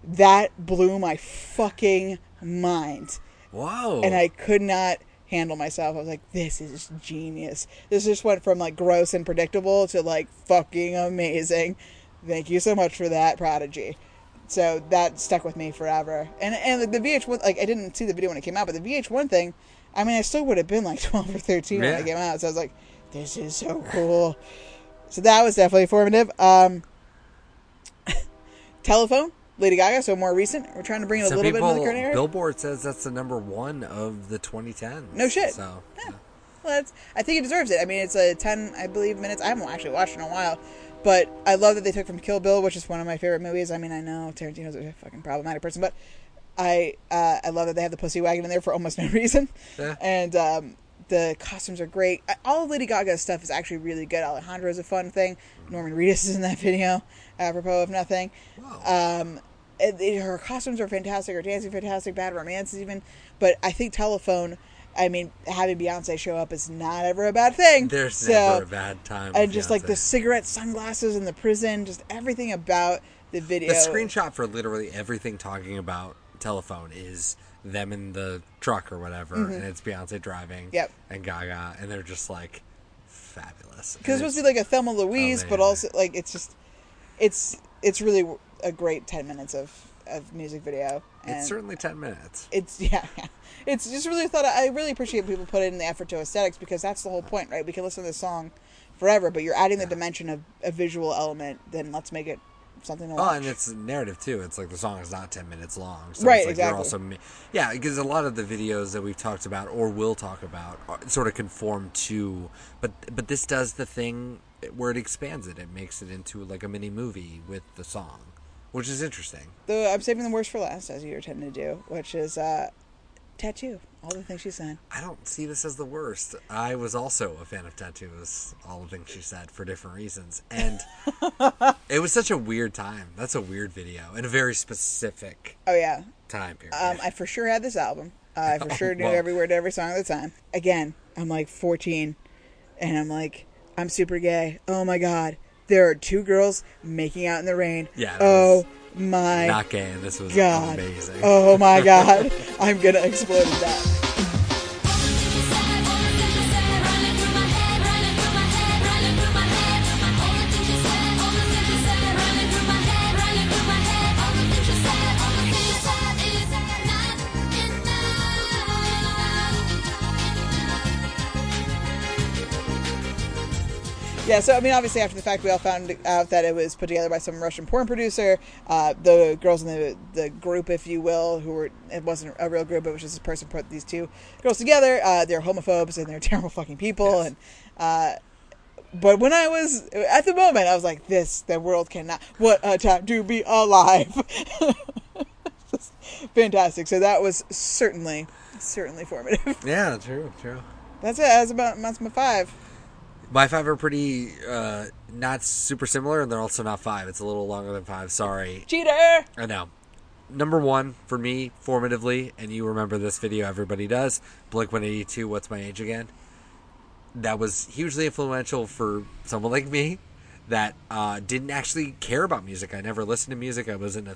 that blew my fucking mind. Wow. And I could not handle myself. I was like, this is genius. This just went from like gross and predictable to like fucking amazing. Thank you so much for that, Prodigy. So that stuck with me forever. And and the VH1 like I didn't see the video when it came out, but the VH1 thing, I mean, I still would have been like 12 or 13 when Yeah. it came out. So I was like, this is so cool. So that was definitely formative. Um, telephone, Lady Gaga, so more recent. We're trying to bring it a little bit people, into the current era. Billboard says that's the number one of the 2010s. No shit. So, yeah. Well, that's, I think it deserves it. I mean, it's a 10, I believe, minutes. I haven't actually watched it in a while. But I love that they took from Kill Bill, which is one of my favorite movies. I mean, I know Tarantino's a fucking problematic person, but I uh, I love that they have the pussy wagon in there for almost no reason. Yeah. And um, the costumes are great. All of Lady Gaga's stuff is actually really good. Alejandro is a fun thing. Norman Reedus is in that video, apropos of nothing. Um, it, it- her costumes are fantastic. Her dancing fantastic. Bad romance even. But I think Telephone. I mean, having Beyonce show up is not ever a bad thing. There's So- never a bad time. and just like the cigarette sunglasses in the prison, just everything about the video. The screenshot for literally everything talking about telephone is them in the truck or whatever, and it's Beyonce driving. Mm-hmm. Yep. And Gaga, and they're just like fabulous. because it's supposed to be like a Thelma Louise, but also like it's just it's it's really a great ten minutes of of music video. And it's certainly ten minutes. it's yeah, yeah. It's just really thought I really appreciate people put in the effort to aesthetics because that's the whole point, right? We can listen to this song forever, but you're adding the dimension of a visual element. Then let's make it something to Oh, and it's narrative too. It's like the song is not ten minutes long, so Right, It's like exactly. also, yeah, because a lot of the videos that we've talked about or will talk about are, sort of conform to, but but this does the thing where it expands it. It makes it into like a mini movie with the song, which is interesting. Though I'm saving the worst for last, as you tend to do, which is uh, tattoo. All the things she said. I don't see this as the worst. I was also a fan of t.A.T.u.'s, all the things she said for different reasons. And it was such a weird time. That's a weird video and a very specific Oh yeah, time period. Um, I for sure had this album. Uh, I for sure knew Well- every word to every song at the time. Again, I'm like 14, and I'm like, I'm super gay. Oh my god, there are two girls making out in the rain. Yeah, Oh my Not gay, this was god. amazing. Oh my god. I'm gonna explode at that. Yeah, so I mean, obviously, after the fact, we all found out that it was put together by some Russian porn producer. Uh, the girls in the the group, if you will, who were it wasn't a real group, it was just a person put these two girls together. Uh, they're homophobes and they're terrible fucking people. Yes. And uh, but when I was at the moment, I was like, "This, the world cannot. What a time to be alive!" Fantastic. So that was certainly, certainly formative. Yeah, true, true. That's it. That's about that's my five. My five are pretty uh, not super similar, and they're also not five. It's a little longer than five. Sorry. Cheater. I know. Number one for me, formatively, and you remember this video, everybody does. Blink 182, What's My Age Again? That was hugely influential for someone like me that uh, didn't actually care about music. I never listened to music. I was in a.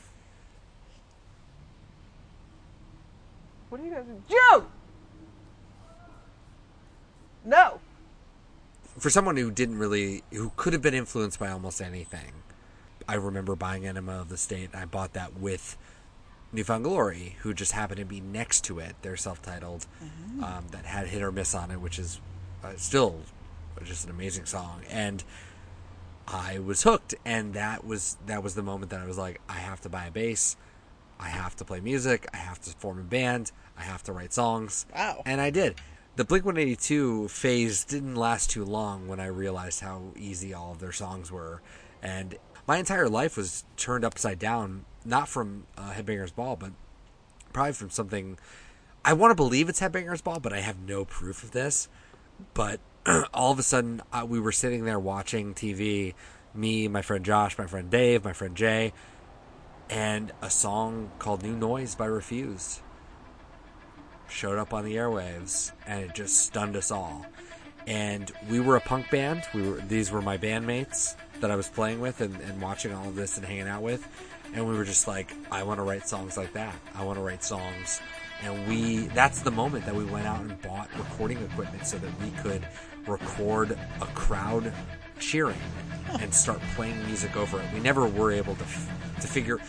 What are you guys doing? Joe! No. For someone who didn't really. who could have been influenced by almost anything. I remember buying Enema of the State. I bought that with New Found Glory, who just happened to be next to it. They're self-titled, um, that had hit or miss on it, which is uh, still just an amazing song. And I was hooked, and that was that was the moment that I was like, I have to buy a bass, I have to play music, I have to form a band, I have to write songs. Wow. And I did. The Blink 182 phase didn't last too long when I realized how easy all of their songs were. And my entire life was turned upside down, not from uh, Headbangers Ball, but probably from something. I want to believe it's Headbangers Ball, but I have no proof of this. But all of a sudden, uh, we were sitting there watching TV, me, my friend Josh, my friend Dave, my friend Jay, and a song called New Noise by Refused showed up on the airwaves and it just stunned us all. And we were a punk band. We were these were my bandmates that I was playing with and, and watching all of this and hanging out with. And we were just like, I want to write songs like that. I want to write songs. And we that's the moment that we went out and bought recording equipment so that we could record a crowd cheering and start playing music over it. We never were able to f- to figure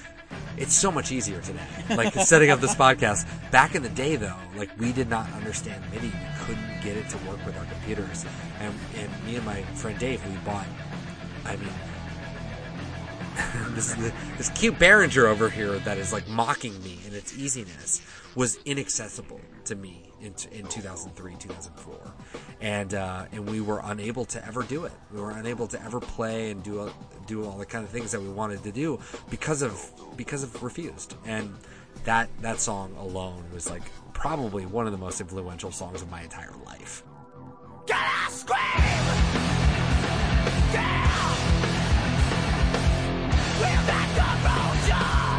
it's so much easier today. Like setting up this podcast. Back in the day, though, like we did not understand MIDI. We couldn't get it to work with our computers. And, and me and my friend Dave, we bought I mean, this this cute Behringer over here that is like mocking me in its easiness was inaccessible to me in, in 2003 2004 and uh, and we were unable to ever do it. We were unable to ever play and do a, do all the kind of things that we wanted to do because of because of refused. And that that song alone was like probably one of the most influential songs of my entire life. Scream? We're back.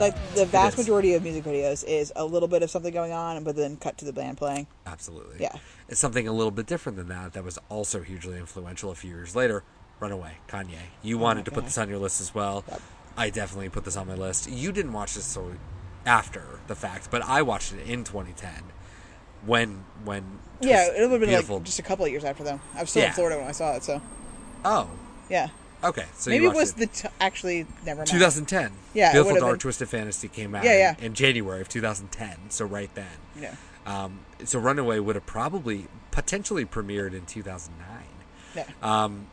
Like the vast majority of music videos is a little bit of something going on, but then cut to the band playing. Absolutely. Yeah. It's something a little bit different than that that was also hugely influential a few years later. Runaway, Kanye. You oh wanted to put Oh this on your list as well. I definitely put this on my list. You didn't watch this so after the fact, but I watched it in 2010 when when Yeah, it would have been beautiful. like just a couple of years after them. I was still Yeah. in Florida when I saw it, so oh yeah. Okay. So Maybe it was watched the t- actually never mind. 2010. Yeah, it Beautiful Dark been. Twisted Fantasy came out Yeah, yeah. in January of 2010. So right then. Yeah. Um, so Runaway would have probably potentially premiered in 2009. Yeah. Um,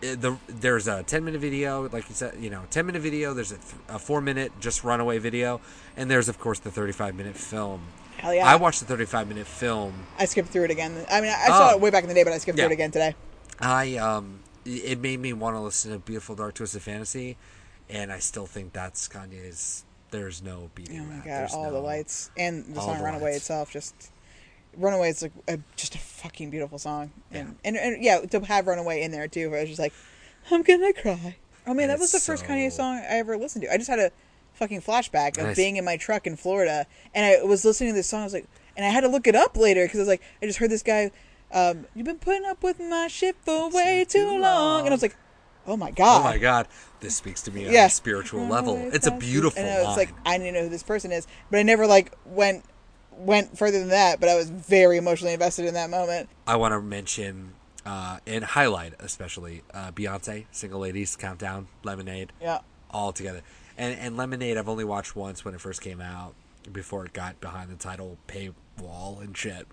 the there's a 10 minute video, like you said, you know, 10 minute video. There's a, th- a four minute just Runaway video, and there's of course the 35 minute film. Hell yeah. I watched the 35 minute film. I skipped through it again. I mean, I saw Oh. it way back in the day, but I skipped Yeah. through it again today. I um, it made me want to listen to Beautiful Dark Twisted Fantasy, and I still think that's Kanye's. There's no beating Oh my that. god, There's all no- the lights and the song the "Runaway" lights. itself. Just "Runaway" is like a, just a fucking beautiful song, and, Yeah. and and yeah, to have "Runaway" in there too, I was just like, I'm gonna cry. Oh man, And that was the it's first Kanye song I ever listened to. I just had a fucking flashback of being in my truck in Florida, and I was listening to this song. I was like, and I had to look it up later because I was like, I just heard this guy. Um, You've been putting up with my shit for way too long. and I was like, oh my god, Oh my god, this speaks to me on yeah. a spiritual level. It's a beautiful And I was line. like, I didn't know who this person is, but I never like went went further than that. But I was very emotionally invested in that moment. I want to mention uh, and highlight especially uh, Beyonce, Single Ladies, Countdown, Lemonade, Yeah, all together. And and Lemonade, I've only watched once when it first came out, before it got behind the Tidal paywall and shit.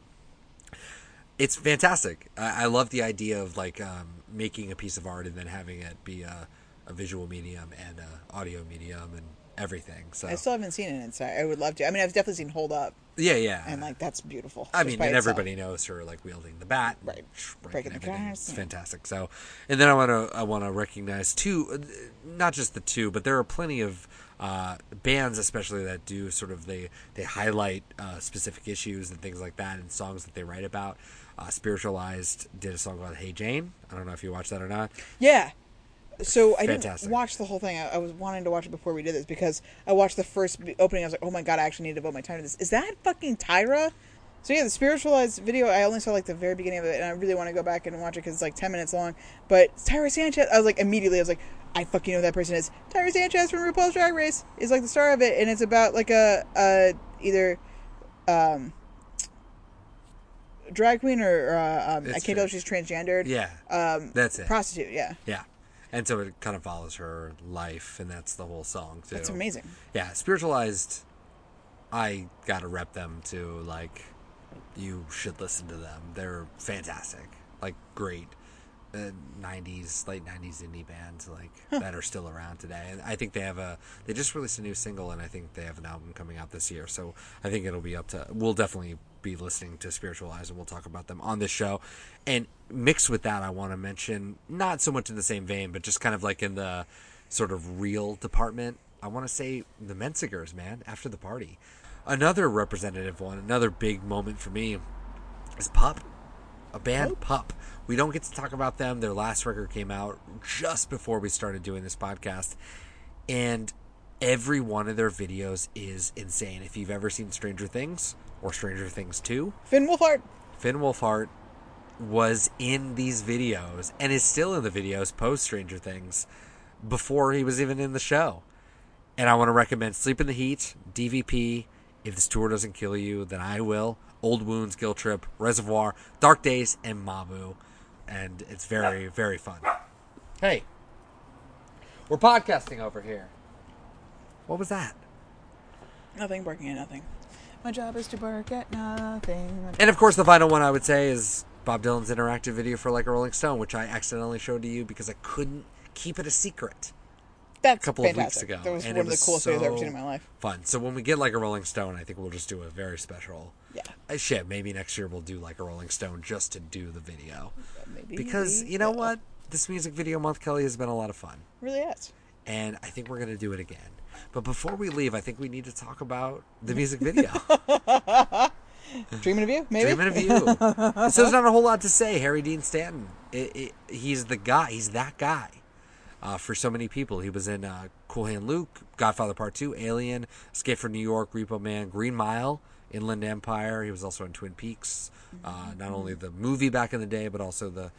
It's fantastic. I, I love the idea of like um, making a piece of art and then having it be a, a visual medium and a audio medium and everything. So I still haven't seen it inside. I would love to. I mean, I've definitely seen Hold Up, yeah, yeah. and like that's beautiful. I mean, and itself. everybody knows her like wielding the bat, Right. sh- Breaking the glass, It's yeah. fantastic. So, and then I want to I want to recognize two, uh, not just the two, but there are plenty of uh, bands, especially that do sort of they they highlight uh, specific issues and things like that and songs that they write about. Uh, Spiritualized did a song called "Hey Jane." I don't know if you watched that or not. Yeah. So I Fantastic. didn't watch the whole thing. I, I was wanting to watch it before we did this because I watched the first opening. I was like, oh my god, I actually need to devote my time to this. Is that fucking Tyra? So yeah, the spiritualized video. I only saw like the very beginning of it, and I really want to go back and watch it because it's like ten minutes long. But Tyra Sanchez. I was like immediately. I was like, I fucking know who that person is. Tyra Sanchez from RuPaul's Drag Race is like the star of it, and it's about like a, a either um drag queen or, uh, um, I can't tell if she's transgendered. Yeah, Um, that's it. prostitute. Yeah. yeah, and so it kind of follows her life, and that's the whole song too. That's amazing. yeah spiritualized i gotta rep them too like you should listen to them they're fantastic like great uh, 90s late 90s indie bands like that are still around today and i think they have a they just released a new single and i think they have an album coming out this year so i think it'll be up to we'll definitely be listening to spiritualized and we'll talk about them on this show. And mixed with that i want to mention not so much in the same vein but just kind of like in the sort of real department i want to say the Menzingers man after the party. Another representative one another big moment for me is pup a band pup. We don't get to talk about them. Their last record came out just before we started doing this podcast and every one of their videos is insane. If you've ever seen stranger things or stranger things 2 Finn Wolfhard. Finn Wolfhard was in these videos and is still in the videos post Stranger Things before he was even in the show. And I want to recommend Sleep in the Heat, DVP, If This Tour Doesn't Kill You, Then I Will, Old Wounds, Guilt Trip, Reservoir, Dark Days, and Mabu. And it's very, very fun. Hey, we're podcasting over here. What was that? Nothing barking at nothing. My job is to bark at nothing. And of course, the final one I would say is Bob Dylan's interactive video for Like a Rolling Stone, which I accidentally showed to you because I couldn't keep it a secret. That's a couple fantastic. of weeks ago. That was and one of the coolest videos I've ever seen in my life. Fun. So when we get like a Rolling Stone, I think we'll just do a very special. Yeah. Uh, shit, maybe next year we'll do like a Rolling Stone just to do the video. Maybe Because you know will. what? This music video month, Kelly, has been a lot of fun. Really is. And I think we're going to do it again. But before we leave, I think we need to talk about the music video. Dreaming of you, maybe. Dreaming of you. so there's not a whole lot to say. Harry Dean Stanton. It, it, he's the guy. He's that guy. Uh, for so many people, he was in uh, Cool Hand Luke, Godfather Part Two, Alien, Escape from New York, Repo Man, Green Mile, Inland Empire. He was also in Twin Peaks. Uh, not only the movie back in the day, but also the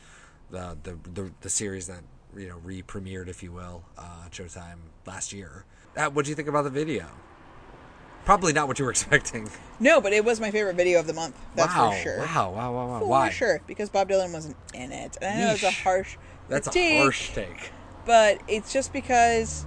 the the the, the series that you know re-premiered, if you will, uh, Showtime last year. What do you think about the video? Probably not what you were expecting. No, but it was my favorite video of the month. That's wow! for sure. Wow! Wow! Wow! Wow! For Why? sure, because Bob Dylan wasn't in it. And I know it's a harsh That's critique, a harsh take. but it's just because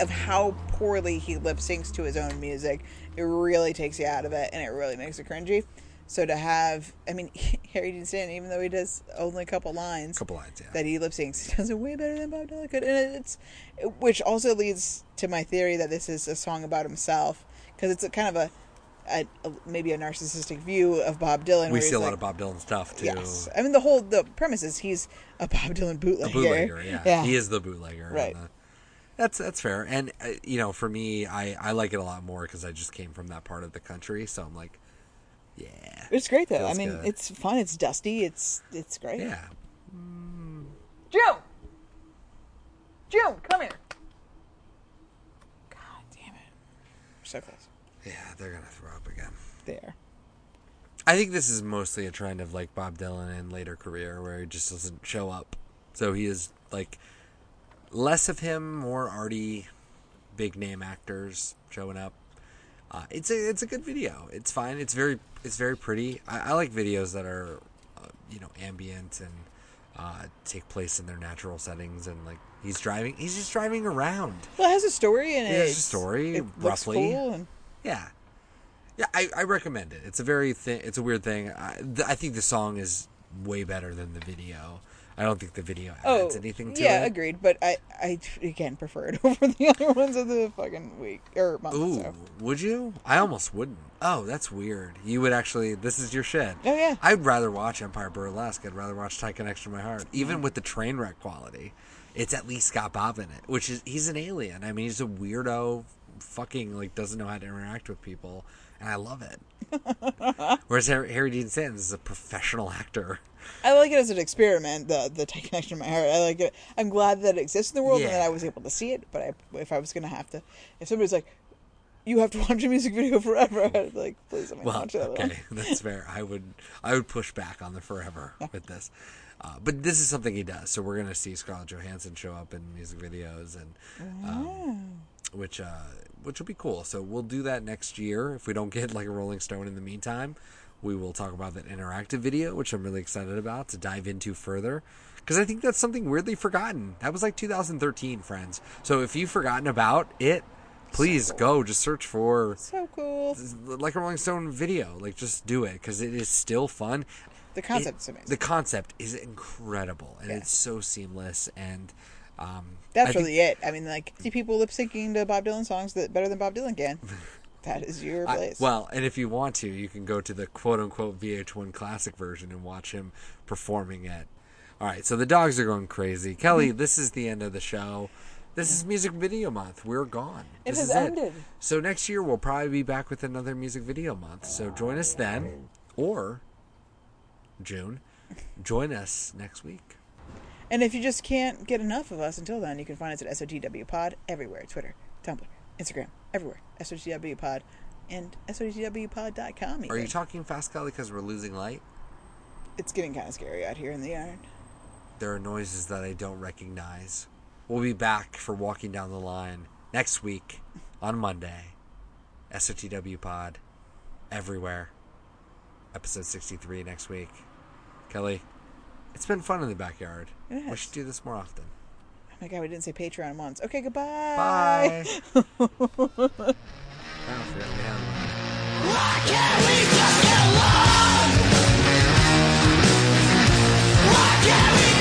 of how poorly he lip syncs to his own music. It really takes you out of it, and it really makes it cringy. So to have, I mean, Harry Dean Stanton, even though he does only a couple lines, couple lines, yeah. that he lip syncs, he does it way better than Bob Dylan could, and it's which also leads to my theory that this is a song about himself because it's a kind of a, a, a maybe a narcissistic view of Bob Dylan. we see a lot of Bob Dylan stuff too. Yes, I mean the whole the premise is he's a Bob Dylan bootlegger. A bootlegger, yeah. yeah. He is the bootlegger. Right. uh, that's that's fair, and uh, you know, for me, I I like it a lot more because I just came from that part of the country, so I'm like, yeah, It's great though. I mean, good. it's fun. It's dusty. It's it's great. yeah. Mm. June, June, come here. God damn it! We're so close. Yeah, they're gonna throw up again. There. I think this is mostly a trend of like Bob Dylan in later career where he just doesn't show up. So he is like less of him, more arty, big name actors showing up. Uh, it's a it's a good video. It's fine. It's very it's very pretty. I, I like videos that are uh, you know ambient and uh, take place in their natural settings and like he's driving. He's just driving around. Well, it has a story in It has a story, it roughly. cool and Yeah, yeah, I, I recommend it. It's a very thi- it's a weird thing. I, th- I think the song is way better than the video. I don't think the video oh, adds anything to yeah, it. Yeah, agreed. But I I again prefer it over the other ones of the fucking week or month. Ooh, So. would you? I almost wouldn't. Oh, that's weird. You would actually. This is your shit. Oh, yeah. I'd rather watch Empire Burlesque. I'd rather watch Tight Connection to My Heart, even with the train wreck quality. It's at least got Bob in it, which is he's an alien. I mean, he's a weirdo. Fucking like doesn't know how to interact with people, and I love it. Whereas Harry, Harry Dean Stanton is a professional actor. I like it as an experiment. The the tight connection in my heart. I like it. I'm glad that it exists in the world and that I was able to see it. But I, if I was gonna have to, if somebody's like, you have to watch a music video forever, I'd be like, please let me Well, watch that one. okay, that's fair. I would I would push back on the forever with this, uh, but this is something he does. So we're gonna see Scarlett Johansson show up in music videos, and um, which uh, which will be cool. So we'll do that next year if we don't get like a Rolling Stone in the meantime. We will talk about that interactive video, which I'm really excited about to dive into further. Because I think that's something weirdly forgotten. That was like 2013, friends. So if you've forgotten about it, please go. Just search for So cool. like a Rolling Stone video. Like, just do it because it is still fun. The concept It- is amazing. The concept is incredible, and Yeah. it's so seamless. And um, That's I think- really it. I mean, like, see people lip syncing to Bob Dylan songs that better than Bob Dylan can. that is your I- place. well, and if you want to, you can go to the quote unquote VH1 classic version and watch him performing it. All right, so the dogs are going crazy. Kelly, Mm-hmm. this is the end of the show. This is music video month. We're gone. It this has is ended. So next year we'll probably be back with another music video month. So join us then, or June. Join us next week. And if you just can't get enough of us until then, you can find us at SOTW Pod everywhere Twitter, Tumblr, Instagram, everywhere. SOTW Pod and SOTWpod.com. Are you talking fast, Kelly, because we're losing light? It's getting kind of scary out here in the yard. There are noises that I don't recognize. We'll be back for Walking Down the Line next week on Monday. SOTW Pod everywhere. Episode 63 next week. Kelly, it's been fun in the backyard. We should do this more often. Oh my god, we didn't say Patreon once. Okay, goodbye. Bye. I forgot we had one. Why can't we just get along? Why can't